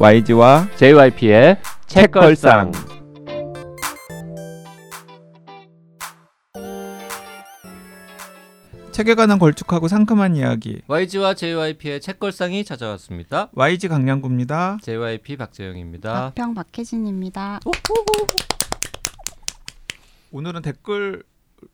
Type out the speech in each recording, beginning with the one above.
YG와 JYP의 책걸상. 책에 관한 걸쭉하고 상큼한 이야기 YG와 JYP의 책걸상이 찾아왔습니다. YG 강량구입니다. JYP 박재영입니다. 박평 박혜진입니다. 오늘은 댓글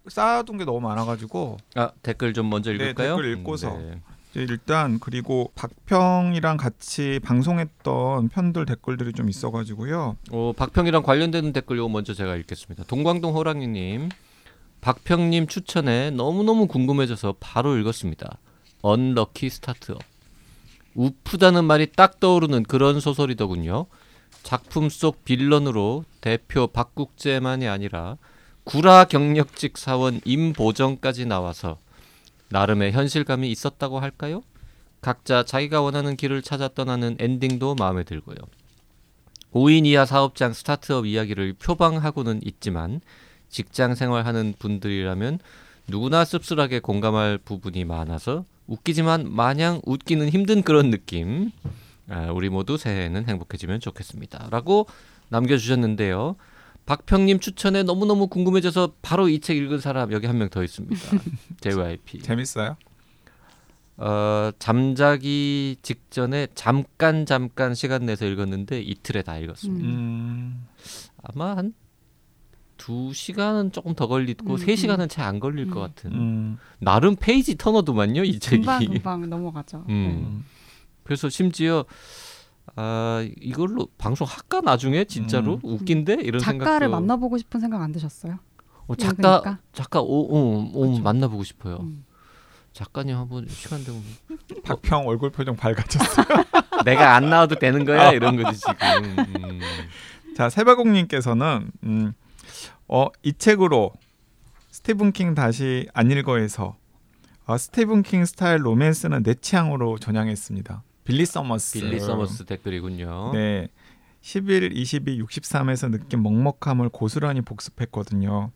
쌓아둔 게 너무 많아가지고 아 댓글 좀 먼저 네, 읽을까요? 댓글 읽고서. 네. 일단 그리고 박평이랑 같이 방송했던 편들 댓글들이 좀 있어가지고요. 어, 박평이랑 관련되는 댓글 요 먼저 제가 읽겠습니다. 동광동 호랑이님, 박평님 추천에 너무너무 궁금해져서 바로 읽었습니다. 언럭키 스타트업. 우프다는 말이 딱 떠오르는 그런 소설이더군요. 작품 속 빌런으로 대표 박국재만이 아니라 구라 경력직 사원 임보정까지 나와서 나름의 현실감이 있었다고 할까요? 각자 자기가 원하는 길을 찾아 떠나는 엔딩도 마음에 들고요. 5인 이하 사업장 스타트업 이야기를 표방하고는 있지만 직장 생활하는 분들이라면 누구나 씁쓸하게 공감할 부분이 많아서 웃기지만 마냥 웃기는 힘든 그런 느낌. 아, 우리 모두 새해에는 행복해지면 좋겠습니다. 라고 남겨주셨는데요. 박평님 추천에 너무너무 궁금해져서 바로 이 책 읽은 사람 여기 한 명 더 있습니다. JYP. 재밌어요? 어, 잠자기 직전에 잠깐 잠깐 시간 내서 읽었는데 이틀에 다 읽었습니다. 음, 아마 한 두 시간은 조금 더 걸리고 음, 세 시간은 채안 걸릴 것 음. 같은. 음, 나름 페이지 터너도만요 이 책이. 금방 금방 넘어가죠. 음. 음. 그래서 심지어 아 이걸로 방송 할까 나중에 진짜로 음. 웃긴데 이런 작가를 생각도. 만나보고 싶은 생각 안 드셨어요? 어, 작가 읽으니까? 작가 오, 오, 오 그쵸. 만나보고 싶어요. 음. 작가님 한번 시간 되면 박평 얼굴 표정 밝아졌어요. 내가 안 나와도 되는 거야 이런 거지 지금. 음. 자 세바공님께서는 음, 어, 이 책으로 스티븐 킹 다시 안 읽어에서 아, 스티븐 킹 스타일 로맨스는 내 취향으로 전향했습니다. 빌리 서머스. 빌리 서머스 댓글이군요. 네. 11, 22, 63에서 느낀 먹먹함을 고스란히 복습했거든요.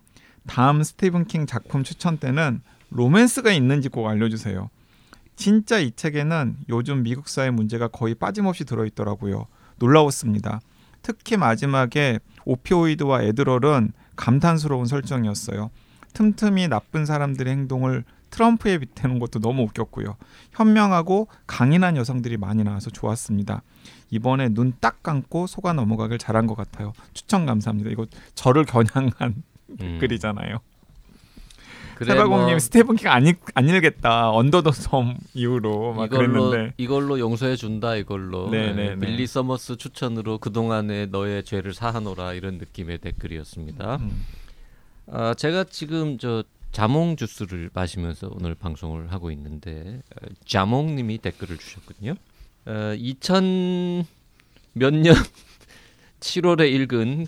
다음 스티븐 킹 작품 추천 때는 로맨스가 있는지 꼭 알려주세요. 진짜 이 책에는 요즘 미국 사회 문제가 거의 빠짐없이 들어있더라고요. 놀라웠습니다. 특히 마지막에 오피오이드와 에드럴은 감탄스러운 설정이었어요. 틈틈이 나쁜 사람들의 행동을 트럼프에 빗대는 것도 너무 웃겼고요. 현명하고 강인한 여성들이 많이 나와서 좋았습니다. 이번에 눈 딱 감고 속아 넘어가길 잘한 것 같아요. 추천 감사합니다. 이거 저를 겨냥한 음. 글이잖아요. 그래, 세바공님 뭐 스테븐 킹안 읽, 안 읽겠다. Under the Dome 이후로 막 이걸로 그랬는데 이걸로 용서해 준다 이걸로 네, 네, 예, 네. 빌리 서머스 추천으로 그 동안에 너의 죄를 사하노라 이런 느낌의 댓글이었습니다. 음, 아, 제가 지금 저 자몽 주스를 마시면서 오늘 방송을 하고 있는데 어, 자몽님이 댓글을 주셨거든요. 어, 2000 몇 년 7월에 읽은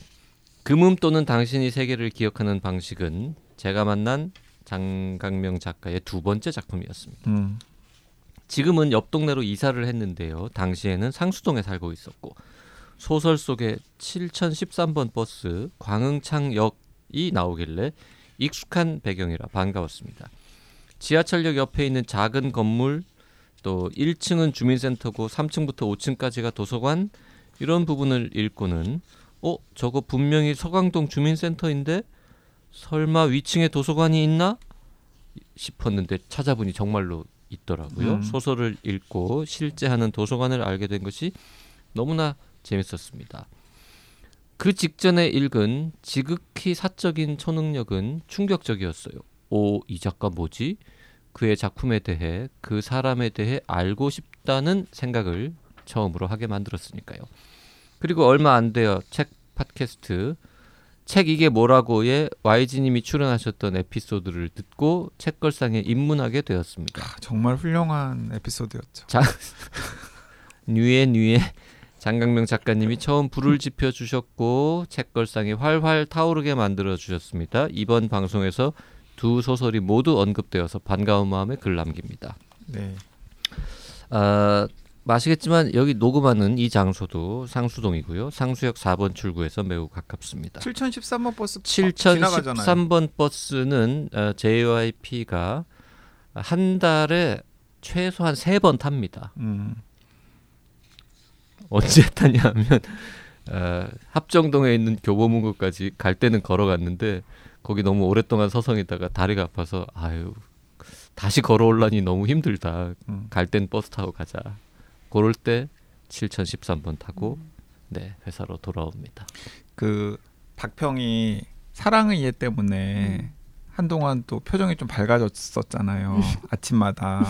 금음 또는 당신이 세계를 기억하는 방식은 제가 만난 장강명 작가의 두 번째 작품이었습니다. 음, 지금은 옆 동네로 이사를 했는데요. 당시에는 상수동에 살고 있었고 소설 속에 7013번 버스 광흥창역이 나오길래 익숙한 배경이라 반가웠습니다. 지하철역 옆에 있는 작은 건물 또 1층은 주민센터고 3층부터 5층까지가 도서관 이런 부분을 읽고는 어 저거 분명히 서강동 주민센터인데 설마 위층에 도서관이 있나 싶었는데 찾아보니 정말로 있더라고요. 음. 소설을 읽고 실제 하는 도서관을 알게 된 것이 너무나 재밌었습니다. 그 직전에 읽은 지극히 사적인 초능력은 충격적이었어요. 오, 이 작가 뭐지? 그의 작품에 대해 그 사람에 대해 알고 싶다는 생각을 처음으로 하게 만들었으니까요. 그리고 얼마 안 되어 책 팟캐스트 책 이게 뭐라고에 YG님이 출연하셨던 에피소드를 듣고 책걸상에 입문하게 되었습니다. 아, 정말 훌륭한 에피소드였죠. 뉘에 뉘에 장강명 작가님이 처음 불을 지펴 주셨고 책걸상이 활활 타오르게 만들어 주셨습니다. 이번 방송에서 두 소설이 모두 언급되어서 반가운 마음에 글 남깁니다. 네. 아, 마시겠지만 여기 녹음하는 이 장소도 상수동이고요. 상수역 4번 출구에서 매우 가깝습니다. 7013번 버스 지나가잖아요. 7013번 버스는 어, JYP가 한 달에 최소한 세 번 탑니다. 음. 언제 탔냐면 어, 합정동에 있는 교보문고까지 갈 때는 걸어갔는데 거기 너무 오랫동안 서성 있다가 다리가 아파서 아유 다시 걸어올라니 너무 힘들다. 음. 갈땐 버스 타고 가자. 그럴 때 7013번 타고 네 회사로 돌아옵니다. 그 박평이 사랑의 이해 때문에 한동안 또 표정이 좀 밝아졌었잖아요. 아침마다.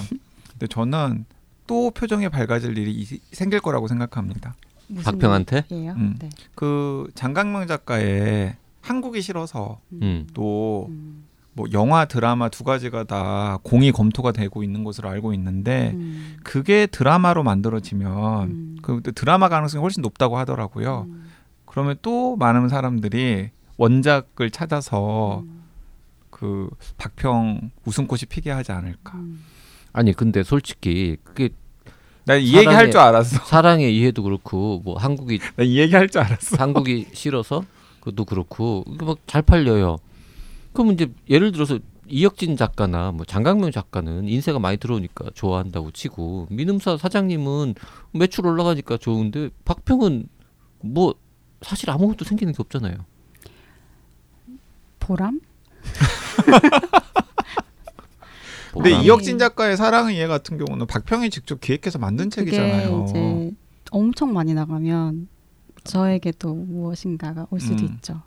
근데 저는 또 표정이 밝아질 일이 이- 생길 거라고 생각합니다. 박평한테? 음. 네. 그 장강명 작가의 한국이 싫어서 음. 또 음. 뭐 영화 드라마 두 가지가 다 공이 검토가 되고 있는 것으로 알고 있는데 음. 그게 드라마로 만들어지면 음. 그 드라마 가능성이 훨씬 높다고 하더라고요. 음. 그러면 또 많은 사람들이 원작을 찾아서 음. 그 박평 웃음꽃이 피게 하지 않을까. 음. 아니 근데 솔직히 그게 나이 얘기 할 줄 알았어. 사랑의 이해도 그렇고 뭐 한국이 나이 얘기 할 줄 알았어. 한국이 싫어서 그것도 그렇고 막 잘 팔려요. 그럼 이제 예를 들어서 이혁진 작가나 뭐 장강명 작가는 인세가 많이 들어오니까 좋아한다고 치고 민음사 사장님은 매출 올라가니까 좋은데 박평은 뭐 사실 아무것도 생기는 게 없잖아요. 보람? 근데 보람. 이혁진 작가의 사랑의 이해 같은 경우는 박평이 직접 기획해서 만든 책이잖아요. 이제 엄청 많이 나가면 저에게도 무엇인가가 올 수도 음. 있죠.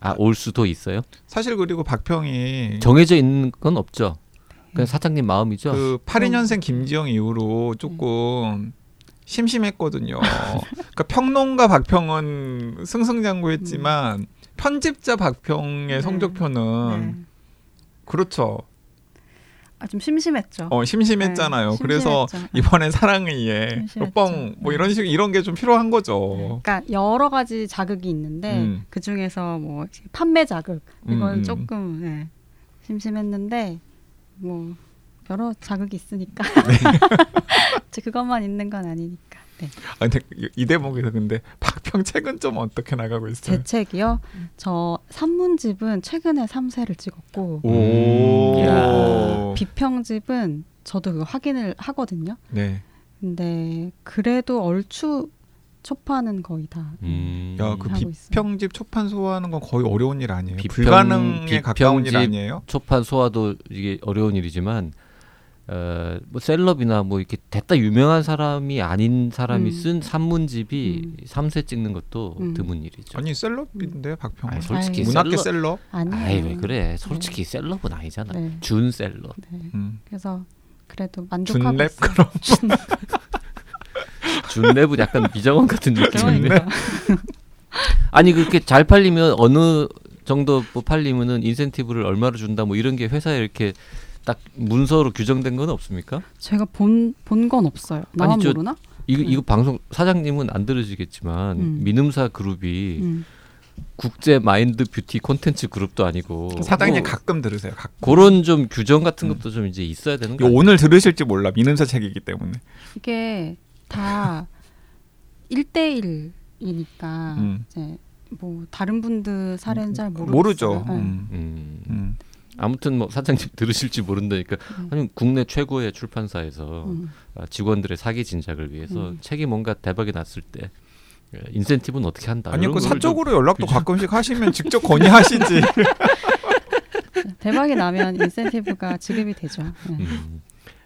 아, 올 수도 있어요. 사실 그리고 박평이 정해져 있는 건 없죠. 그냥 사장님 마음이죠. 그 82년생 김지영 이후로 조금 심심했거든요. 그러니까 평론가 박평은 승승장구했지만 편집자 박평의 네. 성적표는 네. 그렇죠. 아, 좀 심심했죠. 어 심심했잖아요. 네, 그래서. 이번에 사랑의 이해 심심했죠. 뻥뭐 네. 이런 식 이런 게 좀 필요한 거죠. 그러니까 여러 가지 자극이 있는데 음. 그 중에서 뭐 판매 자극 이건 음, 음. 조금 네, 심심했는데 뭐 여러 자극이 있으니까 네. 그것만 있는 건 아니니까. 네. 아, 근데 이- 이 대목에서 근데 박평 책은 좀 어떻게 나가고 있어요? 제 책이요. 저 산문집은 최근에 3세를 찍었고 오. 야. 비평집은 저도 그거 확인을 하거든요. 네. 근데 그래도 얼추 초판은 거의 다 음. 야, 그 하고 있어요. 비평집 초판 소화하는 건 거의 어려운 일 아니에요. 비평- 불가능에 가까운 일 비평집 아니에요? 초판 소화도 이게 어려운 일이지만 어, 뭐 셀럽이나 뭐 이렇게 됐다 유명한 사람이 아닌 사람이 음. 쓴 산문집이 음. 삼세 찍는 것도 음. 드문 일이죠. 아니 셀럽인데 아니, 솔직히 아이, 문학계 셀럽- 셀럽. 아이 왜 그래? 솔직히 셀럽은 아니잖아. 네. 준 셀럽. 네. 음. 그래서 그래도 만족하고 준랩. 그럼 준- 준 랩은 약간 미정원 같은 느낌인데. 아니 그렇게 잘 팔리면 어느 정도 뭐 팔리면은 인센티브를 얼마로 준다 뭐 이런 게 회사에 이렇게 딱 문서로 규정된 건 없습니까? 제가 본 본 건 없어요. 나만 아니, 저- 모르나? 이거 네. 이거 방송 사장님은 안 들으시겠지만 음. 민음사 그룹이 음. 국제 마인드 뷰티 콘텐츠 그룹도 아니고 사장님 뭐 가끔 들으세요. 가끔. 그런 좀 규정 같은 음. 것도 좀 이제 있어야 되는 거? 오늘 들으실지 몰라. 민음사 책이기 때문에. 이게 다 1대1이니까 음. 이제 뭐 다른 분들 사례는 잘 모르겠어요. 모르죠. 네. 아무튼 뭐 사장님 들으실지 모른다니까 음. 아니 국내 최고의 출판사에서 음. 아, 직원들의 사기 진작을 위해서 음. 책이 뭔가 대박이 났을 때 예, 인센티브는 어떻게 한다. 아니 그 사적으로 연락도 가끔씩 하시면 직접 건의하시지. 대박이 나면 인센티브가 지급이 되죠. 네. 좀, 음,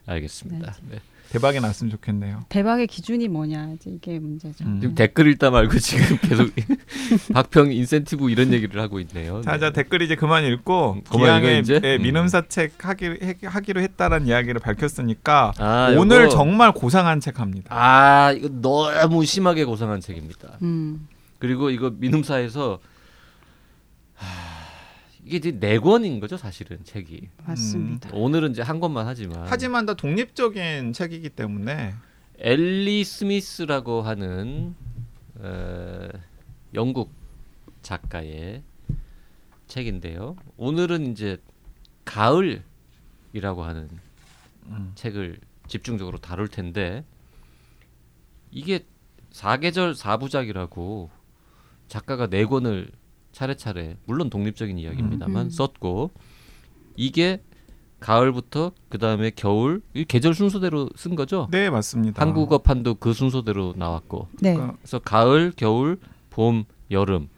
알겠습니다. 네. 대박이 났으면 좋겠네요. 대박의 기준이 뭐냐 이제 이게 문제죠. 음. 지금 댓글 읽다 말고 지금 계속 박평 인센티브 이런 얘기를 하고 있네요. 자, 네. 자 댓글 이제 그만 읽고 음, 기왕에? 예, 음. 민음사 책 하기로, 해- 하기로 했다는 이야기를 밝혔으니까 아, 오늘 요거- 정말 고상한 책 합니다. 아 이거 너무 심하게 고상한 책입니다. 음. 그리고 이거 민음사에서 하, 이게 이제 네 권인 거죠 사실은 책이. 맞습니다. 오늘은 이제 한 권만 하지만 하지만 다 독립적인 책이기 때문에 엘리 스미스라고 하는 어, 영국 작가의 책인데요. 오늘은 이제 가을이라고 하는 음. 책을 집중적으로 다룰 텐데 이게 사계절 사부작이라고 작가가 네 권을 차례차례 물론 독립적인 이야기입니다만 음. 썼고 이게 가을부터 그 다음에 겨울 이 계절 순서대로 쓴 거죠. 네 맞습니다. 한국어판도 그 순서대로 나왔고 네. 그러니까 그래서 가을, 겨울, 봄, 여름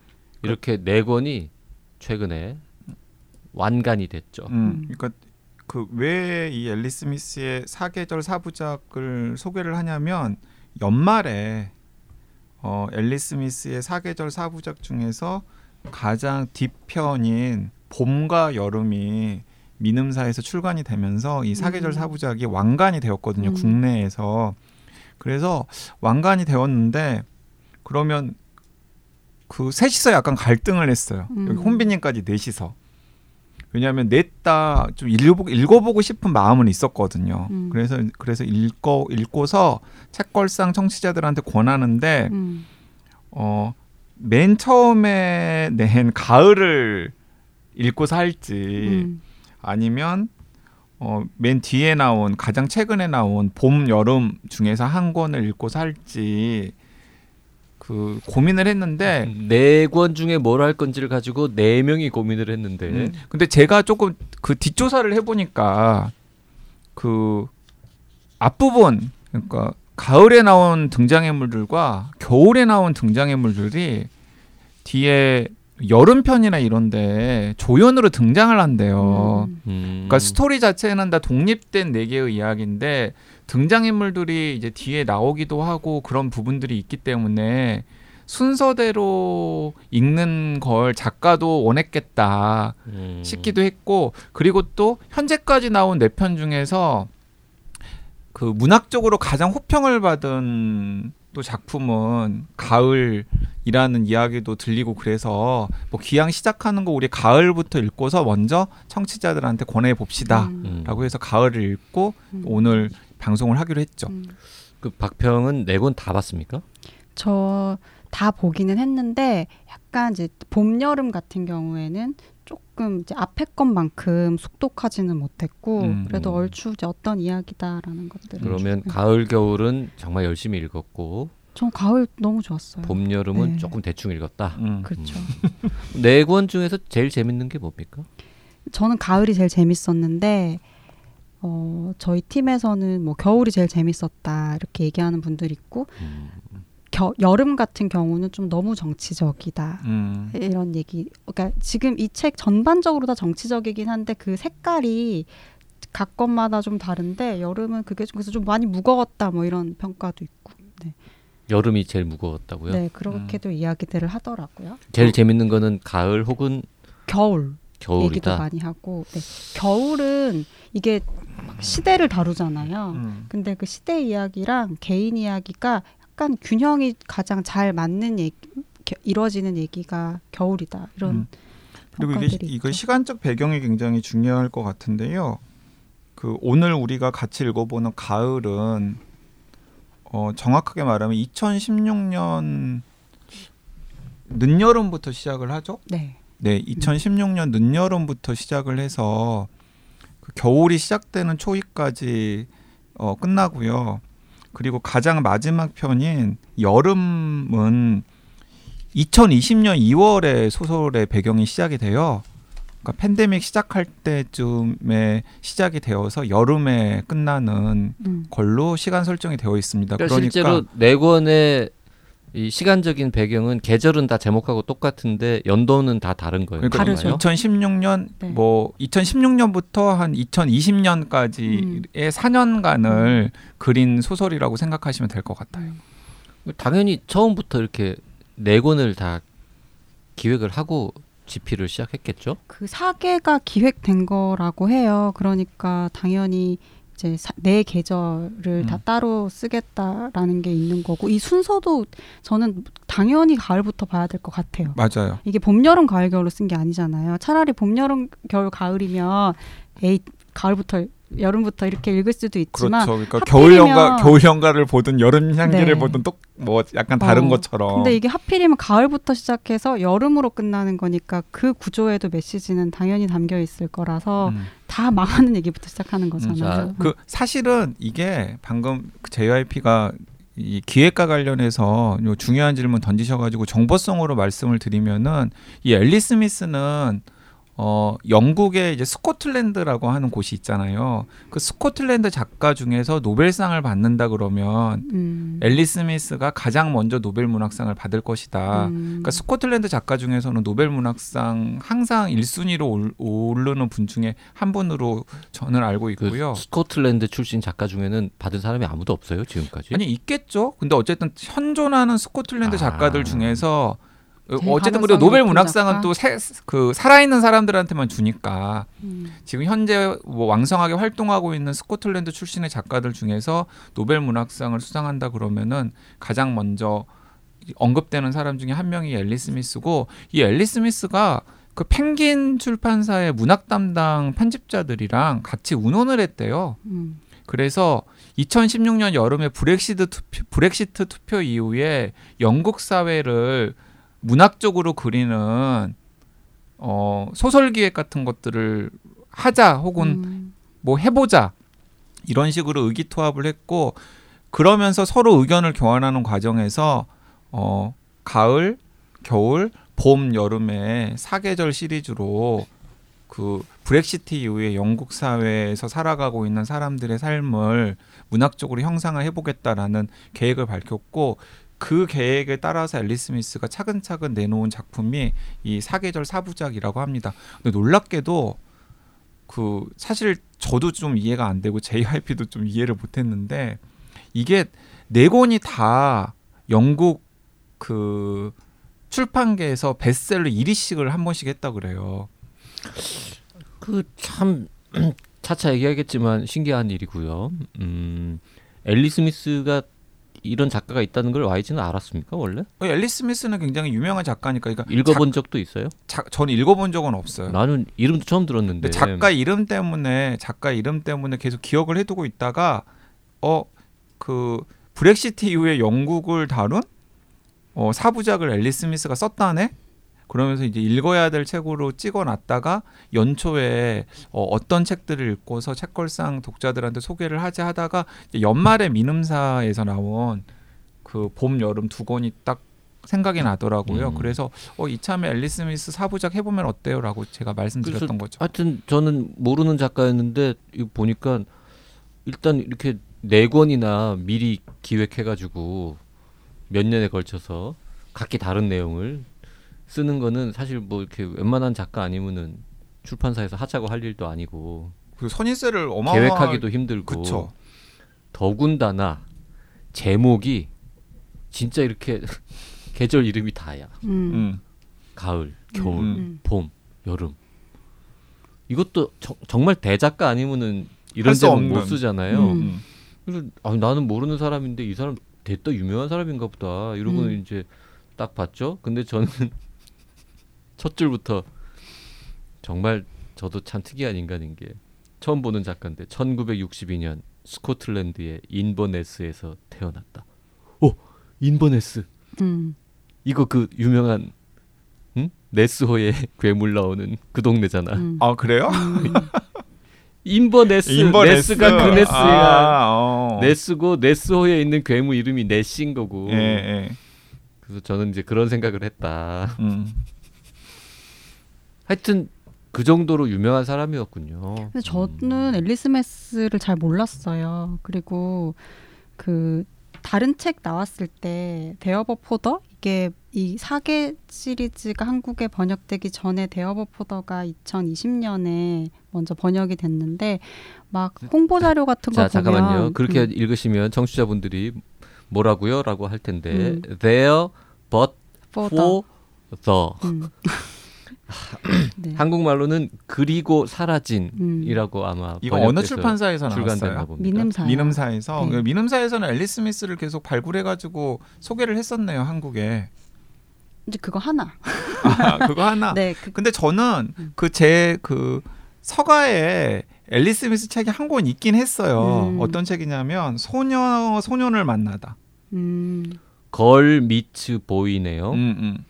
이렇게 네 권이 최근에 완간이 됐죠. 음, 그러니까 그 왜이 앨리스 미스의 사계절 사부작을 소개를 하냐면 연말에 어 앨리스 미스의 사계절 사부작 중에서 가장 뒷편인 봄과 여름이 민음사에서 출간이 되면서 이 사계절 음. 사부작이 완간이 되었거든요 음. 국내에서 그래서 완간이 되었는데 그러면 그 셋이서 약간 갈등을 했어요 음. 여기 혼비님까지 넷이서 왜냐하면 넷다좀 읽어보고, 읽어보고 싶은 마음은 있었거든요 음. 그래서 그래서 읽고 읽고서 책걸상 청취자들한테 권하는데 음. 어, 맨 처음에 낸 가을을 읽고서 할지 음. 아니면 어, 맨 뒤에 나온 가장 최근에 나온 봄 여름 중에서 한 권을 읽고서 할지 그 고민을 했는데 네 권 중에 뭘 할 건지를 가지고 네 명이 고민을 했는데 음, 근데 제가 조금 그 뒷조사를 해보니까 그 앞부분 그러니까 가을에 나온 등장인물들과 겨울에 나온 등장인물들이 뒤에 여름편이나 이런데 조연으로 등장을 한대요. 음. 음. 그러니까 스토리 자체는 다 독립된 네 개의 이야기인데 등장인물들이 이제 뒤에 나오기도 하고 그런 부분들이 있기 때문에 순서대로 읽는 걸 작가도 원했겠다 음. 싶기도 했고 그리고 또 현재까지 나온 네 편 중에서 그 문학적으로 가장 호평을 받은 또 작품은 가을이라는 이야기도 들리고 그래서 뭐 기왕 시작하는 거 우리 가을부터 읽고서 먼저 청취자들한테 권해 봅시다라고 음. 해서 가을을 읽고 음. 오늘 방송을 하기로 했죠. 음. 그 박평은 네 권 다 봤습니까? 저 다 보기는 했는데 약간 이제 봄 여름 같은 경우에는 조금 이제 앞에 것만큼 속독하지는 못했고 음. 그래도 얼추 이제 어떤 이야기다라는 것들을 그러면 조금- 가을 겨울은 정말 열심히 읽었고 전 가을 너무 좋았어요. 봄 여름은 네. 조금 대충 읽었다. 음. 그렇죠. 네 권 중에서 제일 재밌는 게 뭡니까? 저는 가을이 제일 재밌었는데 어, 저희 팀에서는 뭐 겨울이 제일 재밌었다 이렇게 얘기하는 분들 있고 음. 겨, 여름 같은 경우는 좀 너무 정치적이다 음. 이런 얘기. 그러니까 지금 이 책 전반적으로 다 정치적이긴 한데 그 색깔이 각 것마다 좀 다른데 여름은 그게 좀 그래서 좀 많이 무거웠다 뭐 이런 평가도 있고. 네, 여름이 제일 무거웠다고요? 네 그렇게도 이야기들을 하더라고요. 제일 재밌는 거는 가을 혹은 겨울 얘기도 겨울이다. 많이 하고 네. 겨울은 이게 막 시대를 다루잖아요. 음. 근데 그 시대 이야기랑 개인 이야기가 약간 균형이 가장 잘 맞는 얘기, 겨- 이루어지는 얘기가 겨울이다 이런 음. 그리고 이게 평가들이 이거 있죠. 시간적 배경이 굉장히 중요할 것 같은데요. 그 오늘 우리가 같이 읽어보는 가을은 어, 정확하게 말하면 2016년 늦여름부터 시작을 하죠. 네. 네, 2016년 늦여름부터 시작을 해서 그 겨울이 시작되는 초입까지 어, 끝나고요. 그리고 가장 마지막 편인 여름은 2020년 2월에 소설의 배경이 시작이 돼요. 그러니까 팬데믹 시작할 때쯤에 시작이 되어서 여름에 끝나는 음. 걸로 시간 설정이 되어 있습니다. 그러니까 그러니까 실제로 네 권의 이 시간적인 배경은 계절은 다 제목하고 똑같은데 연도는 다 다른 거예요. 그러니까 다르죠. 2016년 네. 뭐 2016년부터 한 2020년까지의 음. 4년간을 그린 소설이라고 생각하시면 될 것 같아요. 당연히 처음부터 이렇게 네 권을 다 기획을 하고 집필을 시작했겠죠. 그 사계가 기획된 거라고 해요. 그러니까 당연히 이제 사, 내 계절을 다 음. 따로 쓰겠다라는 게 있는 거고 이 순서도 저는 당연히 가을부터 봐야 될 것 같아요. 맞아요. 이게 봄, 여름, 가을, 겨울로 쓴 게 아니잖아요. 차라리 봄, 여름, 겨울, 가을이면 에이 가을부터 여름부터 이렇게 읽을 수도 있지만 그렇죠. 그러니까 겨울 연가 겨울 연가를 보든 여름 향기를 네. 보든 또 뭐 약간 다른 어, 것처럼. 근데 이게 하필이면 가을부터 시작해서 여름으로 끝나는 거니까 그 구조에도 메시지는 당연히 담겨 있을 거라서 음. 다 망하는 얘기부터 시작하는 거잖아요. 자, 그 사실은 이게 방금 그 JYP가 이 기획과 관련해서 요 중요한 질문 던지셔가지고 정보성으로 말씀을 드리면은 이 앨리 스미스는 어 영국의 이제 스코틀랜드라고 하는 곳이 있잖아요. 그 스코틀랜드 작가 중에서 노벨상을 받는다 그러면 음. 앨리 스미스가 가장 먼저 노벨 문학상을 받을 것이다. 음. 그러니까 스코틀랜드 작가 중에서는 노벨 문학상 항상 1순위로 올, 오르는 분 중에 한 분으로 저는 알고 그 있고요. 스코틀랜드 출신 작가 중에는 받은 사람이 아무도 없어요 지금까지. 아니 있겠죠. 근데 어쨌든 현존하는 스코틀랜드 아. 작가들 중에서 제일 어쨌든 가능성이 그리고 노벨 높은 문학상은? 또 그 살아있는 사람들한테만 주니까 음. 지금 현재 뭐 왕성하게 활동하고 있는 스코틀랜드 출신의 작가들 중에서 노벨 문학상을 수상한다 그러면은 가장 먼저 언급되는 사람 중에 한 명이 앨리 스미스고 이 앨리 스미스가 그 펭귄 출판사의 문학 담당 편집자들이랑 같이 운원을 했대요. 음. 그래서 2016년 여름에 브렉시트 투표, 브렉시트 투표 이후에 영국 사회를 문학적으로 그리는 어, 소설 기획 같은 것들을 하자 혹은 음. 뭐 해보자 이런 식으로 의기투합을 했고 그러면서 서로 의견을 교환하는 과정에서 어, 가을, 겨울, 봄, 여름에 사계절 시리즈로 그 브렉시트 이후에 영국 사회에서 살아가고 있는 사람들의 삶을 문학적으로 형상을 해보겠다라는 계획을 밝혔고 그 계획에 따라서 앨리 스미스가 차근차근 내놓은 작품이 이 사계절 사부작이라고 합니다. 근데 놀랍게도 그 사실 저도 좀 이해가 안 되고 JYP도 좀 이해를 못 했는데 이게 네 권이 다 영국 그 출판계에서 베스트셀러 1위씩을 한 번씩 했다 그래요. 그 참 차차 얘기하겠지만 신기한 일이고요. 음, 앨리 스미스가 이런 작가가 있다는 걸 YG는 알았습니까 원래? 어, 앨리 스미스는 굉장히 유명한 작가니까 그러니까 읽어본 적도 있어요? 자, 저는 읽어본 적은 없어요. 나는 이름도 처음 들었는데 작가 이름 때문에 작가 이름 때문에 계속 기억을 해두고 있다가 어 그 브렉시트 이후에 영국을 다룬 어, 사부작을 앨리 스미스가 썼다네. 그러면서 이제 읽어야 될 책으로 찍어놨다가 연초에 어, 어떤 책들을 읽고서 책걸상 독자들한테 소개를 하지 하다가 연말에 민음사에서 나온 그 봄 여름 두 권이 딱 생각이 나더라고요. 음. 그래서 어, 이참에 앨리 스 미스 사부작 해보면 어때요라고 제가 말씀드렸던 거죠. 하여튼 저는 모르는 작가였는데 보니까 일단 이렇게 네 권이나 미리 기획해가지고 몇 년에 걸쳐서 각기 다른 내용을 쓰는 거는 사실 뭐 이렇게 웬만한 작가 아니면은 출판사에서 하자고 할 일도 아니고 그 선인세를 어마어마 계획하기도 힘들고 그쵸. 더군다나 제목이 진짜 이렇게 계절 이름이 다야. 음. 음. 가을, 겨울, 음. 봄, 여름. 이것도 정, 정말 대작가 아니면은 이런 제목 없는. 못 쓰잖아요. 음. 음. 그래서 아, 나는 모르는 사람인데 이 사람 됐다 유명한 사람인가 보다 이러고 음. 이제 딱 봤죠. 근데 저는 첫 줄부터 정말 저도 참 특이한 인간인 게 처음 보는 작가인데 1962년 스코틀랜드의 인버네스에서 태어났다. 오 인버네스 음. 이거 그 유명한 응? 네스호의 괴물 나오는 그 동네잖아. 음. 아 그래요? 음. 인버네스, 네스가 그 네스야. 아, 어. 네스고 네스호에 있는 괴물 이름이 네스인 거고. 예, 예. 그래서 저는 이제 그런 생각을 했다. 음. 하여튼 그 정도로 유명한 사람이었군요. 근데 저는 앨리 스미스를 잘 몰랐어요. 그리고 그 다른 책 나왔을 때 데어버 포더 이게 이 사계 시리즈가 한국에 번역되기 전에 데어버 포더가 2020년에 먼저 번역이 됐는데 막 홍보 자료 같은 거자 보면 잠깐만요. 그렇게 음, 읽으시면 청취자분들이 뭐라고요?라고 할 텐데 음. there but for the 음. 네. 한국말로는 그리고 사라진이라고 음. 아마 이거 어느 출판사에서 나왔어요? 봅니다. 민음사요. 민음사에서 네. 그 민음사에서는 앨리스 스미스를 계속 발굴해가지고 소개를 했었네요 한국에. 이제 그거 하나. 아, 그거 하나. 네. 그, 근데 저는 음. 그제그 서가에 앨리스 스미스 책이 한 권 있긴 했어요. 음. 어떤 책이냐면 소녀 소년을 만나다. 음. 걸 미츠 보이네요. 음, 음.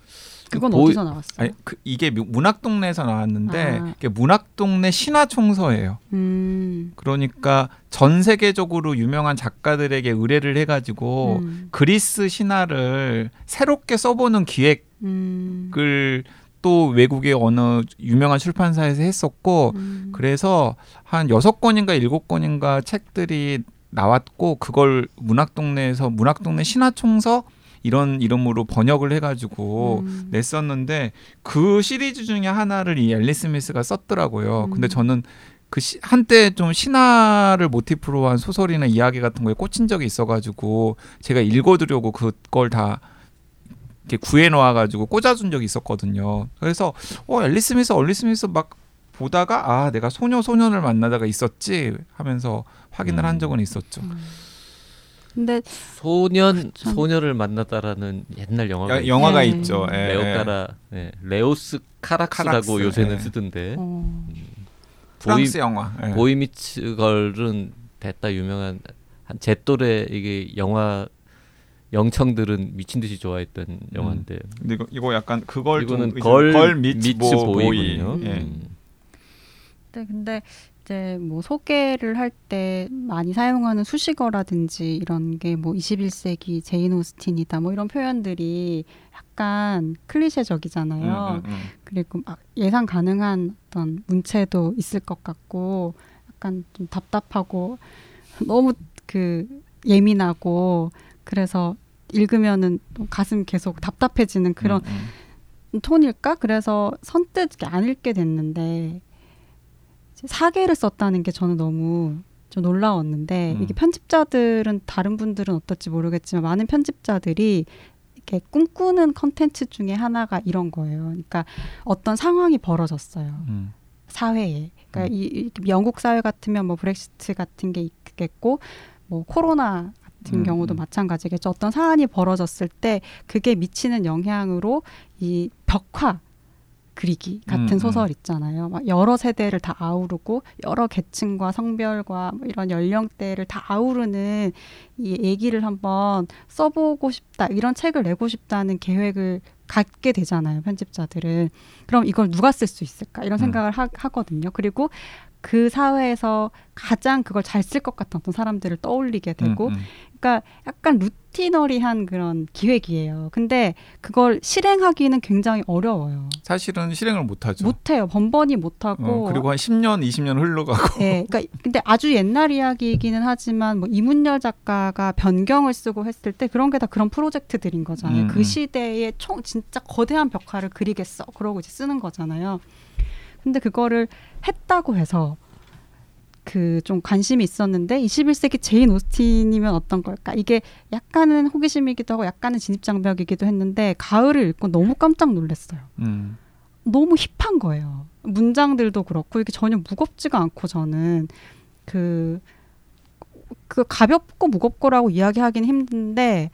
그건 보이- 어디서 나왔어요? 아니, 그, 이게 문학 동네에서 나왔는데 아. 이게 문학 동네 신화 총서예요. 음. 그러니까 전 세계적으로 유명한 작가들에게 의뢰를 해가지고 음. 그리스 신화를 새롭게 써보는 기획을 음. 또 외국의 어느 유명한 출판사에서 했었고 음. 그래서 한 여섯 권인가 일곱 권인가 책들이 나왔고 그걸 문학 동네에서 문학 동네 신화 총서 이런 이름으로 번역을 해가지고 음. 냈었는데 그 시리즈 중에 하나를 이 앨리 스미스가 썼더라고요. 음. 근데 저는 그 시, 한때 좀 신화를 모티프로 한 소설이나 이야기 같은 거에 꽂힌 적이 있어가지고 제가 읽어두려고 그걸 다 이렇게 구해 놓아가지고 꽂아둔 적이 있었거든요. 그래서 어 앨리 스미스, 앨리 스미스 막 보다가 아 내가 소녀 소년을 만나다가 있었지 하면서 확인을 한 음. 적은 있었죠. 음. 근데 소년 참. 소녀를 만났다라는 옛날 영화가 야- 있어요. 영화가 네. 있죠. 예, 예. 레오카라 네. 레오스 카락스라고 카락스, 요새는 예. 쓰던데 어, 프랑스 영화. 예. Boy Meets Girl은 됐다 유명한 한 제 또래 이게 영화 청년들은 미친 듯이 좋아했던 영화인데 근데 이거, 이거 약간 그걸 이거는 좀 Girl, Girl Meets Meets Bo, Boy. Boy군요. 예. 음. 네, 근데 이제 뭐 소개를 할 때 많이 사용하는 수식어라든지 이런 게 뭐 21세기 제인 오스틴이다 뭐 이런 표현들이 약간 클리셰적이잖아요. 음, 음, 음. 그리고 막 예상 가능한 어떤 문체도 있을 것 같고 약간 좀 답답하고 너무 그 예민하고 그래서 읽으면은 또 가슴 계속 답답해지는 그런 음, 음. 톤일까? 그래서 선뜻 안 읽게 됐는데 사계를 썼다는 게 저는 너무 좀 놀라웠는데 음. 이게 편집자들은 다른 분들은 어떨지 모르겠지만 많은 편집자들이 이렇게 꿈꾸는 컨텐츠 중에 하나가 이런 거예요. 그러니까 어떤 상황이 벌어졌어요. 음. 사회에. 그러니까 음. 이, 이 영국 사회 같으면 뭐 브렉시트 같은 게 있겠고 뭐 코로나 같은 음, 경우도 음. 마찬가지겠죠. 어떤 사안이 벌어졌을 때 그게 미치는 영향으로 이 벽화 그리기 같은 음, 음. 소설 있잖아요. 막 여러 세대를 다 아우르고 여러 계층과 성별과 뭐 이런 연령대를 다 아우르는 이 얘기를 한번 써보고 싶다 이런 책을 내고 싶다는 계획을 갖게 되잖아요 편집자들은 그럼 이걸 누가 쓸 수 있을까 이런 음. 생각을 하, 하거든요 그리고 그 사회에서 가장 그걸 잘 쓸 것 같은 어떤 사람들을 떠올리게 되고 음, 음. 그러니까 약간 루티너리한 그런 기획이에요 근데 그걸 실행하기는 굉장히 어려워요 사실은 실행을 못하죠. 못해요 번번이 못하고 어, 그리고 한 10년, 20년 흘러가고. 예, 그러니까 근데 아주 옛날 이야기이기는 하지만 뭐 이문열 작가가 변경을 쓰고 했을 때 그런 게 다 그런 프로젝트들인 거잖아요. 음, 그 음. 시대에 총 진짜 거대한 벽화를 그리겠어. 그러고 이제 쓰는 거잖아요. 근데 그거를 했다고 해서 그 좀 관심이 있었는데 21세기 제인 오스틴이면 어떤 걸까? 이게 약간은 호기심이기도 하고 약간은 진입장벽이기도 했는데 가을을 읽고 너무 깜짝 놀랐어요. 음. 너무 힙한 거예요. 문장들도 그렇고 이게 전혀 무겁지가 않고 저는 그, 그 가볍고 무겁고라고 이야기하기는 힘든데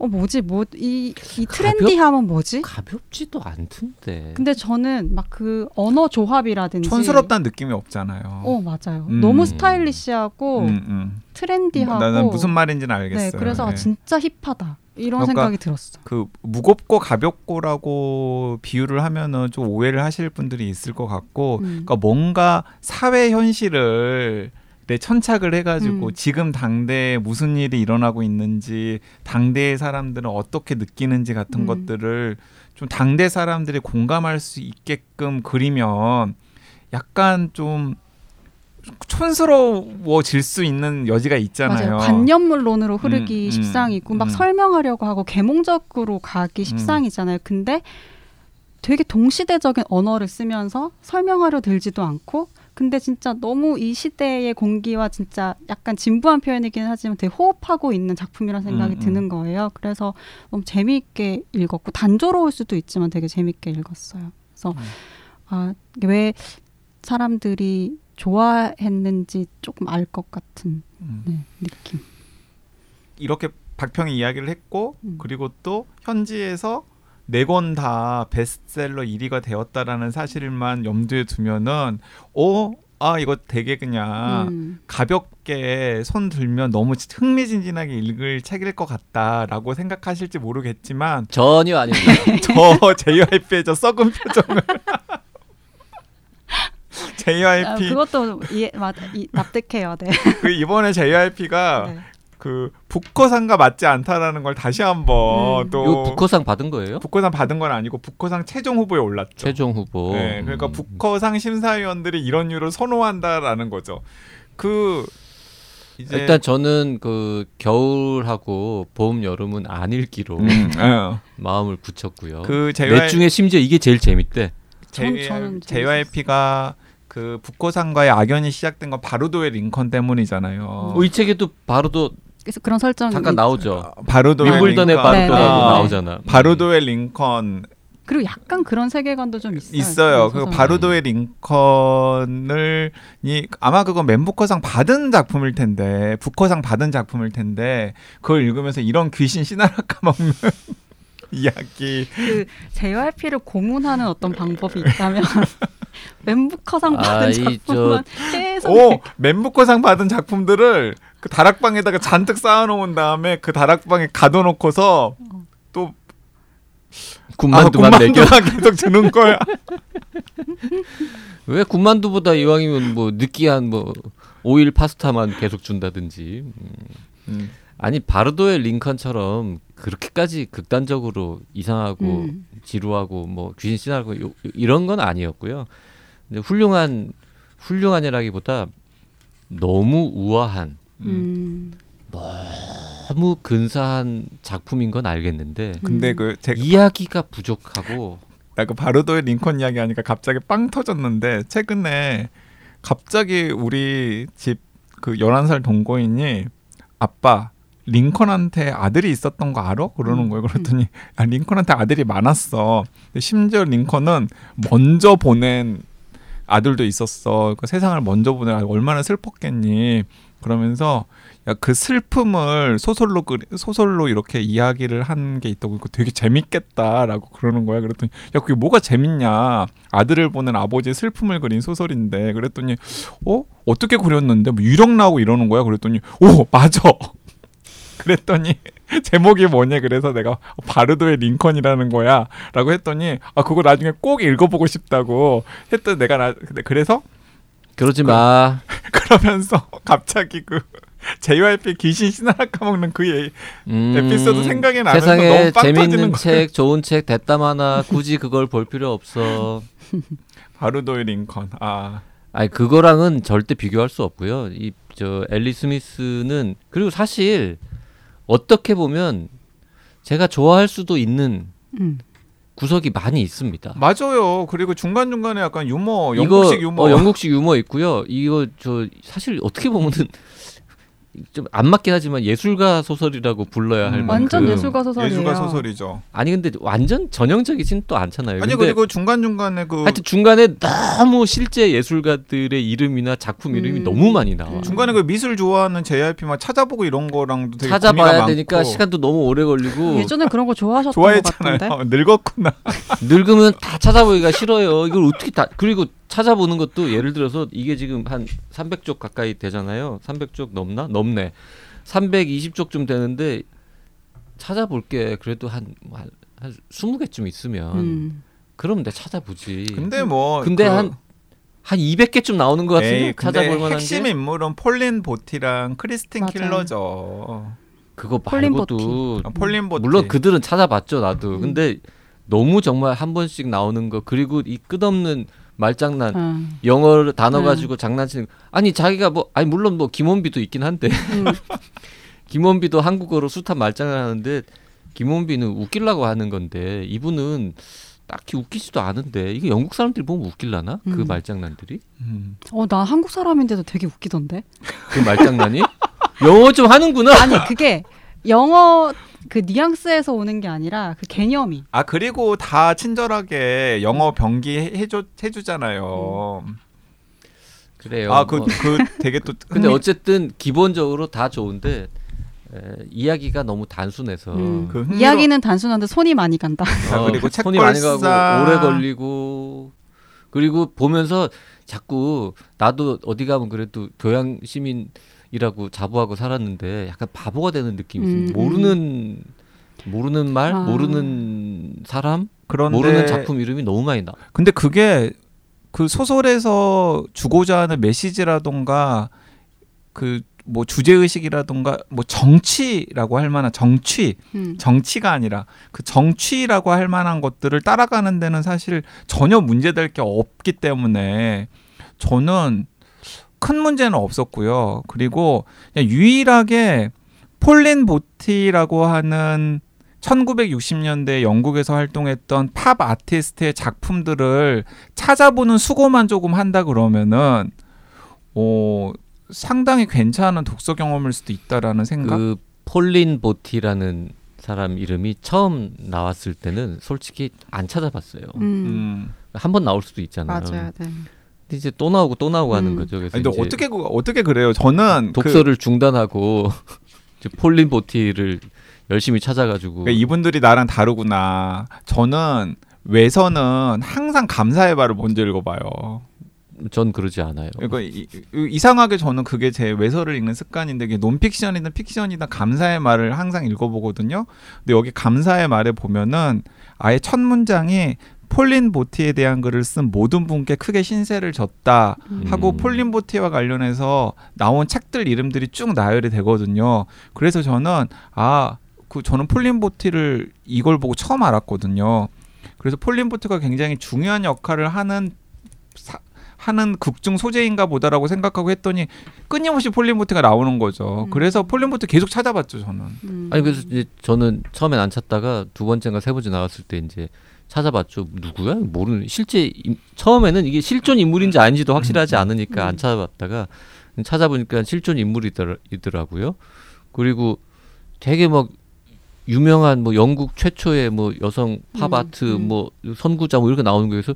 어 뭐지 뭐 이 이 트렌디함은 뭐지? 가볍지도 않던데. 근데 저는 막 그 언어 조합이라든지 촌스럽다는 느낌이 없잖아요. 어 맞아요. 음. 너무 스타일리시하고 음, 음. 트렌디하고 나는 무슨 말인지는 알겠어요. 네, 그래서 아, 예. 진짜 힙하다 이런 그러니까 생각이 들었어. 그 무겁고 가볍고라고 비유를 하면은 좀 오해를 하실 분들이 있을 것 같고, 음. 그러니까 뭔가 사회 현실을 내 천착을 해가지고 음. 지금 당대에 무슨 일이 일어나고 있는지 당대의 사람들은 어떻게 느끼는지 같은 음. 것들을 좀 당대 사람들이 공감할 수 있게끔 그리면 약간 좀 촌스러워질 수 있는 여지가 있잖아요. 맞아요. 관념론으로 흐르기 음, 음, 십상이고 막 음. 설명하려고 하고 계몽적으로 가기 십상이잖아요. 근데 되게 동시대적인 언어를 쓰면서 설명하려 들지도 않고 근데 진짜 너무 이 시대의 공기와 진짜 약간 진부한 표현이긴 하지만 되게 호흡하고 있는 작품이라는 생각이 음, 음. 드는 거예요. 그래서 너무 재미있게 읽었고 단조로울 수도 있지만 되게 재미있게 읽었어요. 그래서 음. 아, 왜 사람들이 좋아했는지 조금 알 것 같은 음. 네, 느낌. 이렇게 박평이 이야기를 했고 음. 그리고 또 현지에서 네 권 다 베스트셀러 1위가 되었다라는 사실만 염두에 두면은 어? 아 이거 되게 그냥 음. 가볍게 손 들면 너무 흥미진진하게 읽을 책일 것 같다라고 생각하실지 모르겠지만 전혀 아닙니다. 저 JYP의 저 썩은 표정을 아, JYP 그것도 이해, 맞, 이, 납득해요. 네. 그 이번에 JYP가 네. 그 북커상과 맞지 않다라는 걸 다시 한번 음. 또 북커상 받은 거예요? 북커상 받은 건 아니고 북커상 최종 후보에 올랐죠. 최종 후보. 네, 그러니까 음. 북커상 심사위원들이 이런 류를 선호한다라는 거죠. 그 이제 일단 저는 그 겨울하고 봄 여름은 안 읽기로 음, 어. 마음을 굳혔고요. 그넷 JY, 중에 심지어 이게 제일 재밌대. JYP가 그 북커상과의 악연이 시작된 건 바루도의 링컨 때문이잖아요. 어, 이 책에도 바로도 그래서 그런 설정이 잠깐 있- 나오죠. 바루도의 윈블던의 링컨. 네, 네, 네. 나오잖아. 바루도의 링컨 그리고 약간 그런 세계관도 좀 있어요. 있어요. 그 소설. 바루도의 링컨을 이 아마 그건 맨부커상 받은 작품일 텐데 부커상 받은 작품일 텐데 그걸 읽으면서 이런 귀신 씨나라 까 먹는 이야기 그 JYP를 고문하는 어떤 방법이 있다면 멘부커상 아, 받은 이 작품만 계속 오 맨부커상 받은 작품들을 그 다락방에다가 잔뜩 쌓아놓은 다음에 그 다락방에 가둬놓고서 또 군만두만 아, 내겨. 군만두만 계속 주는 거야. 왜 군만두보다 이왕이면 뭐 느끼한 뭐 오일 파스타만 계속 준다든지. 음. 음. 아니 바르도의 링컨처럼 그렇게까지 극단적으로 이상하고 음. 지루하고 뭐 귀신 씨나고 요- 이런 건 아니었고요. 근데 훌륭한 훌륭한이라기보다 너무 우아한 음. 너무 근사한 작품인 건 알겠는데 근데 음. 그 제가 이야기가 부족하고 나그 바르도의 링컨 이야기 하니까 갑자기 빵 터졌는데 최근에 갑자기 우리 집그 11살 동거인이 아빠 링컨한테 아들이 있었던 거 알아? 그러는 음. 거예요. 그랬더니 아, 링컨한테 아들이 많았어. 심지어 링컨은 먼저 보낸 아들도 있었어. 그 세상을 먼저 보낸 아들 얼마나 슬펐겠니? 그러면서 야 그 슬픔을 소설로 그 소설로 이렇게 이야기를 한 게 있다고 그거 되게 재밌겠다라고 그러는 거야. 그랬더니 야 그게 뭐가 재밌냐? 아들을 보는 아버지의 슬픔을 그린 소설인데 그랬더니 어 어떻게 그렸는데 뭐 유령 나오고 이러는 거야. 그랬더니 오 맞아. 그랬더니 제목이 뭐냐 그래서 내가 바르도의 링컨이라는 거야라고 했더니 아 그거 나중에 꼭 읽어보고 싶다고 했더니 내가 나 그래서 그러지 마. 그 러면서 갑자기 그 JYP 귀신 신하라 까먹는 그 얘기 음, 에피소드 생각이 나면서 세상에 재밌는. 책, 좋은 책 됐다 마나 굳이 그걸 볼 필요 없어. 바르도의 링컨 아 아니 그거랑은 절대 비교할 수 없고요. 이 저 엘리 스미스는 그리고 사실 어떻게 보면 제가 좋아할 수도 있는 음. 구석이 많이 있습니다. 맞아요 그리고 중간 중간에 약간 유머 이거 영국식 유머 어, 영국식 유머 있고요. 이거 저 사실 어떻게 보면은 좀 안 맞긴 하지만 예술가 소설이라고 불러야 할 음. 만큼 완전 예술가 소설이에요. 예술가 소설이죠 아니 근데 완전 전형적이진 또 않잖아요. 아니 근데 그리고 중간 중간에 그 하여튼 중간에 너무 실제 예술가들의 이름이나 작품 이름이 음. 너무 많이 나와. 음. 중간에 그 미술 좋아하는 JYP 막 찾아보고 이런 거랑도 되게 찾아봐야 되니까 시간도 너무 오래 걸리고 예전에 그런 거 좋아하셨던 것 같은데. 좋아했잖아요 늙었구나 늙으면 다 찾아보기가 싫어요. 이걸 어떻게 다 그리고 찾아보는 것도 예를 들어서 이게 지금 한 300쪽 가까이 되잖아요. 300쪽 넘나? 넘네. 320쪽쯤 되는데 찾아볼 게 그래도 한, 한, 한 20개쯤 있으면 음. 그럼 내가 찾아보지. 근데 뭐 근데 그- 한한 200개쯤 나오는 것 같은데 찾아볼 만한 핵심 게 인물은 폴린 보티랑 크리스틴 맞아요. 킬러죠. 그거 폴린 말고도 아, 폴린 보티. 물론 그들은 찾아봤죠 나도. 음. 근데 너무 정말 한 번씩 나오는 거 그리고 이 끝없는 말장난 어. 영어 단어 음. 가지고 장난치는 거. 아니 자기가 뭐 아니 물론 뭐 김혼비도 있긴 한데 음. 김혼비도 한국어로 숱한 말장난 하는데 김원비는 웃기려고 하는 건데 이분은 딱히 웃기지도 않은데 이게 영국 사람들이 보면 웃길라나 그 음. 말장난들이 음. 어, 나 한국 사람인데도 되게 웃기던데. 그 말장난이 영어 좀 하는구나 아니, 그게 영어 그 뉘앙스에서 오는 게 아니라 그 개념이. 아 그리고 다 친절하게 영어 병기 해- 해줘 해주잖아요. 그래요 아그 뭐. 그 되게 또 근데 흥미- 어쨌든 기본적으로 다 좋은데 에, 이야기가 너무 단순해서 음. 그 흥미로- 이야기는 단순한데 손이 많이 간다. 아, 그리고 손이 많이 가고 오래 걸리고 그리고 보면서 자꾸 나도 어디 가면 그래도 교양 시민 이라고 자부하고 살았는데 약간 바보가 되는 느낌이 음, 있어요. 모르는 모르는 말, 아. 모르는 사람, 그런데 모르는 작품 이름이 너무 많이 나. 근데 그게 그 소설에서 주고자 하는 메시지라던가 그 뭐 주제 의식이라든가 뭐 정치라고 할 만한 정치 음. 정치가 아니라 그 정치라고 할 만한 것들을 따라가는 데는 사실 전혀 문제될 게 없기 때문에 저는 큰 문제는 없었고요. 그리고 그냥 유일하게 폴린 보티라고 하는 1960년대 영국에서 활동했던 팝 아티스트의 작품들을 찾아보는 수고만 조금 한다 그러면은 어 상당히 괜찮은 독서 경험일 수도 있다라는 생각. 그 폴린 보티라는 사람 이름이 처음 나왔을 때는 솔직히 안 찾아봤어요. 음. 음. 한번 나올 수도 있잖아요. 맞아요. 네. 근데 이제 또 나오고 또 나오고 하는 음. 거죠. 그래서 아니, 근데 어떻게 그- 어떻게 그래요? 저는 그- 독서를 중단하고 이제 폴린 보티를 열심히 찾아가지고 그러니까 이분들이 나랑 다르구나. 저는 외서는 항상 감사의 말을 먼저 읽어봐요. 전 그러지 않아요. 그러니까 이, 이- 이상하게 저는 그게 제 외서를 읽는 습관인데 이게 논픽션이든 픽션이든 감사의 말을 항상 읽어보거든요. 근데 여기 감사의 말에 보면은 아예 첫 문장이 폴린 보티에 대한 글을 쓴 모든 분께 크게 신세를 졌다 하고 음. 폴린 보티와 관련해서 나온 책들 이름들이 쭉 나열이 되거든요. 그래서 저는 아 그 저는 폴린 보티를 이걸 보고 처음 알았거든요. 그래서 폴린 보티가 굉장히 중요한 역할을 하는 사- 하는 극중 소재인가 보다라고 생각하고 했더니 끊임없이 폴린 보티가 나오는 거죠. 음. 그래서 폴린 보티 계속 찾아봤죠 저는. 음. 아니 그래서 이제 저는 처음엔 안 찾다가 두 번째인가 세 번째 나왔을 때 이제 찾아봤죠. 누구야? 모르는 실제 임- 처음에는 이게 실존 인물인지 아닌지도 확실하지 않으니까 안 음. 찾아봤다가 찾아보니까 실존 인물이더라고요. 그리고 되게 막 유명한 뭐 영국 최초의 뭐 여성 팝 음, 아트 음. 뭐 선구자 뭐 이렇게 나오는 거에서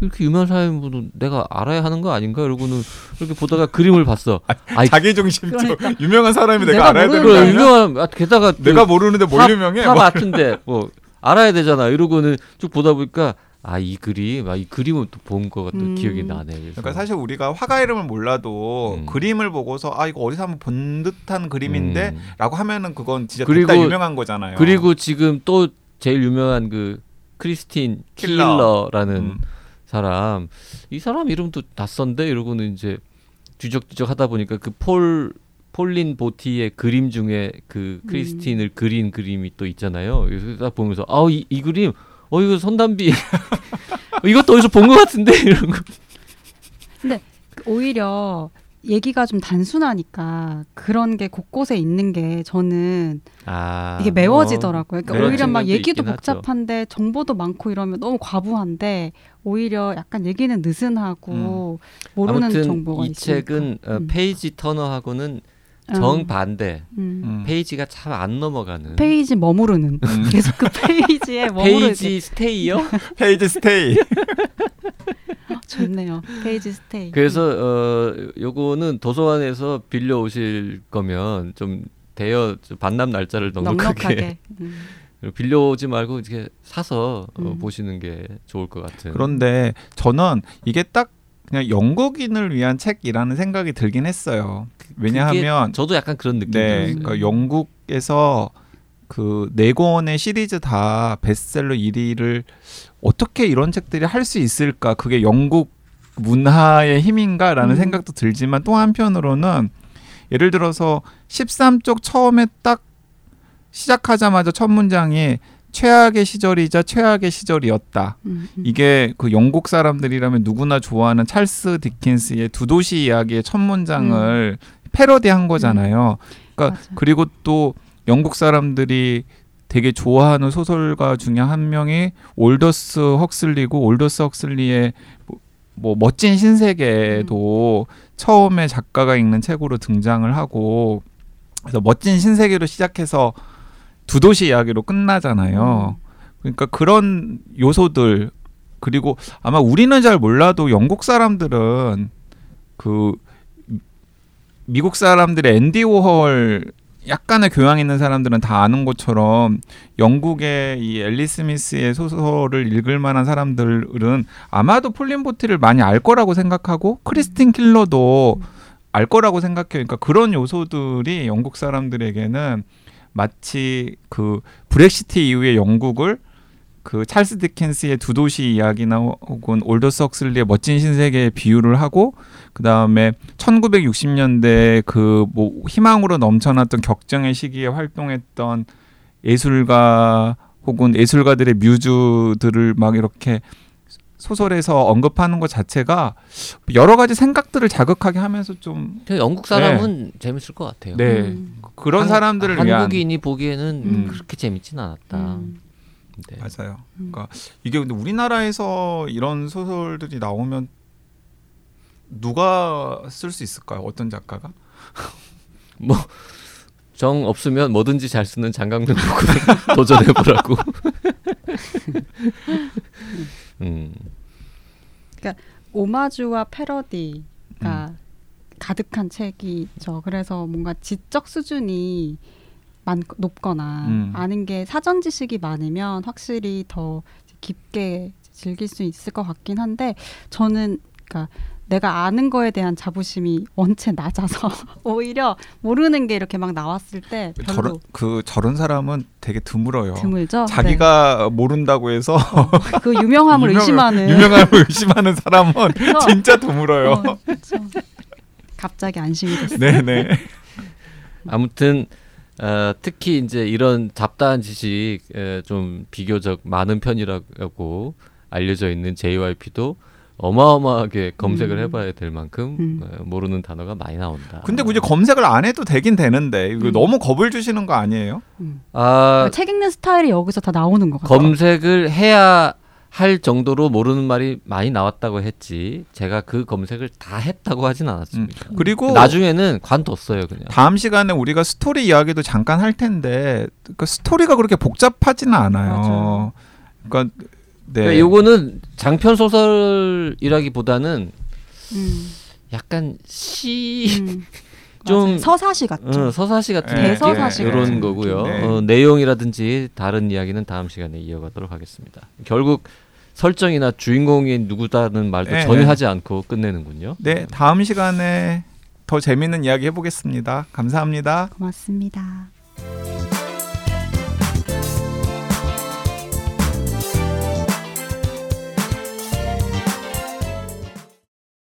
이렇게 유명한 사람분은 내가 알아야 하는 거 아닌가 이러고는 이렇게 보다가 그림을 봤어. 아이 자기 중심적 그러니까. 유명한 사람이 내가, 내가 알아야 되는 거 그래 아니야? 유명한 아, 게다가 그 내가 모르는데 뭘 팝- 유명해? 팝 뭐. 아트인데 뭐 알아야 되잖아. 이러고는 쭉 보다 보니까 아 이 그림, 아이 그림은 또본 거가 또 음. 기억이 나네. 그래서 그러니까 사실 우리가 화가 이름을 몰라도 음. 그림을 보고서 아 이거 어디서 한번 본 듯한 그림인데 음. 라고 하면은 그건 진짜 그리고- 유명한 거잖아요. 그리고 지금 또 제일 유명한 그 크리스틴 킬러. 킬러라는 음. 사람 이 사람 이름도 낯선데 이러고는 이제 뒤적뒤적 하다 보니까 그 폴 폴린 보티의 그림 중에 그 크리스틴을 그린 그림이 또 있잖아요. 그래서 딱 보면서 아이 이 그림 어 이거 손담비 이것도 어디서 본 것 같은데 이런 거. 오히려 얘기가 좀 단순하니까 그런 게 곳곳에 있는 게 저는 아, 이게 메워지더라고요. 그러니까 오히려 막 얘기도 있긴 하죠. 복잡한데 정보도 많고 이러면 너무 과부한데 오히려 약간 얘기는 느슨하고 모르는 아무튼 정보가 이 있으니까. 책은 어, 음. page turner하고는 음. 정반대 음. 음. 페이지가 참 안 넘어가는 페이지 머무르는 음. 계속 그 페이지에 머무르는 page stay요. Page stay. 좋네요. Page stay. 그래서 어 요거는 도서관에서 빌려 오실 거면 좀 대여 좀 반납 날짜를 넉넉하게, 넉넉하게. 음. 빌려오지 말고 이렇게 사서 어, 음. 보시는 게 좋을 것 같은. 그런데 저는 이게 딱 그냥 영국인을 위한 책이라는 생각이 들긴 했어요. 왜냐하면 저도 약간 그런 느낌이 네, 들었어요. 그러니까 영국에서 그 네 권의 시리즈 다 베스트셀러 1위를 어떻게 이런 책들이 할 수 있을까? 그게 영국 문화의 힘인가라는 음. 생각도 들지만 또 한편으로는 예를 들어서 13쪽 처음에 딱 시작하자마자 첫 문장이 최악의 시절이자 최악의 시절이었다. 음, 음. 이게 그 영국 사람들이라면 누구나 좋아하는 찰스 디킨스의 두 도시 이야기의 첫 문장을 패러디한 거잖아요. 그러니까 맞아. 그리고 또 영국 사람들이 되게 좋아하는 소설가 중에 한 명이 올더스 헉슬리고 올더스 헉슬리의 뭐, 뭐 멋진 신세계도 처음에 작가가 읽는 책으로 등장을 하고 그래서 멋진 신세계로 시작해서 두 도시 이야기로 끝나잖아요. 그러니까 그런 요소들 그리고 아마 우리는 잘 몰라도 영국 사람들은 그 미국 사람들의 앤디 워홀 약간의 교양 있는 사람들은 다 아는 것처럼 영국의 이 앨리 스미스의 소설을 읽을 만한 사람들은 아마도 폴린 보티를 많이 알 거라고 생각하고 크리스틴 킬러도 알 거라고 생각해요. 그러니까 그런 요소들이 영국 사람들에게는 마치 그 브렉시트 이후의 영국을 그 찰스 디켄스의 두 도시 이야기나 혹은 올더스 헉슬리의 멋진 신세계에 비유를 하고 그 다음에 1960년대 그 뭐 희망으로 넘쳐났던 격정의 시기에 활동했던 예술가 혹은 예술가들의 뮤즈들을 막 이렇게 소설에서 언급하는 것 자체가 여러 가지 생각들을 자극하게 하면서 좀그 영국 사람은 재밌을 것 같아요. 네. 음. 그런 한- 사람들을 위한 한국인이 보기에는 음. 그렇게 재밌진 않았다. 음. 네. 맞아요. 음. 그러니까 이게 근데 우리나라에서 이런 소설들이 나오면 누가 쓸 수 있을까요? 어떤 작가가? 정 없으면 뭐든지 잘 쓰는 장강민 보고 도전해 보라고. 음. 오마주와 패러디가 음. 가득한 책이죠. 그래서 뭔가 지적 수준이 많, 높거나 음. 아는 게 사전 지식이 많으면 확실히 더 깊게 즐길 수 있을 것 같긴 한데 저는 그러니까 내가 아는 거에 대한 자부심이 원체 낮아서 오히려 모르는 게 이렇게 막 나왔을 때 별로 저런 그 저런 사람은 되게 드물어요. 드물죠. 자기가 모른다고 해서 네. 그 유명함을 유명을- 의심하는 유명함을 의심하는 사람은 그래서 진짜 드물어요. 어, 그렇죠. 갑자기 안심이 됐어요. 네네. 아무튼 어, 특히 이제 이런 잡다한 지식 에, 좀 비교적 많은 편이라고 알려져 있는 JYP도 어마어마하게 검색을 음. 해봐야 될 만큼 음. 어, 모르는 단어가 많이 나온다. 근데 굳이 검색을 안 해도 되긴 되는데 이거 음. 너무 겁을 주시는 거 아니에요? 아, 책 읽는 스타일이 여기서 다 나오는 것 같아요. 검색을 해야 할 정도로 모르는 말이 많이 나왔다고 했지 제가 그 검색을 다 했다고 하진 않았습니다. 그리고 나중에는 관뒀어요 그냥. 다음 시간에 우리가 스토리 이야기도 잠깐 할 텐데 그 스토리가 그렇게 복잡하지는 않아요. 맞아요. 그러니까 네. 그러니까 요거는 장편 소설이라기보다는 음, 약간 시 음. 좀-. 서사시 같죠. 어, 서사시 같은 네, 대서사시 이런 같은 거고요. 네. 어, 내용이라든지 다른 이야기는 다음 시간에 이어가도록 하겠습니다. 결국 설정이나 주인공이 누구다는 말도 네, 전혀 네. 하지 않고 끝내는군요. 네, 다음 시간에 더 재밌는 이야기 해보겠습니다. 감사합니다. 고맙습니다.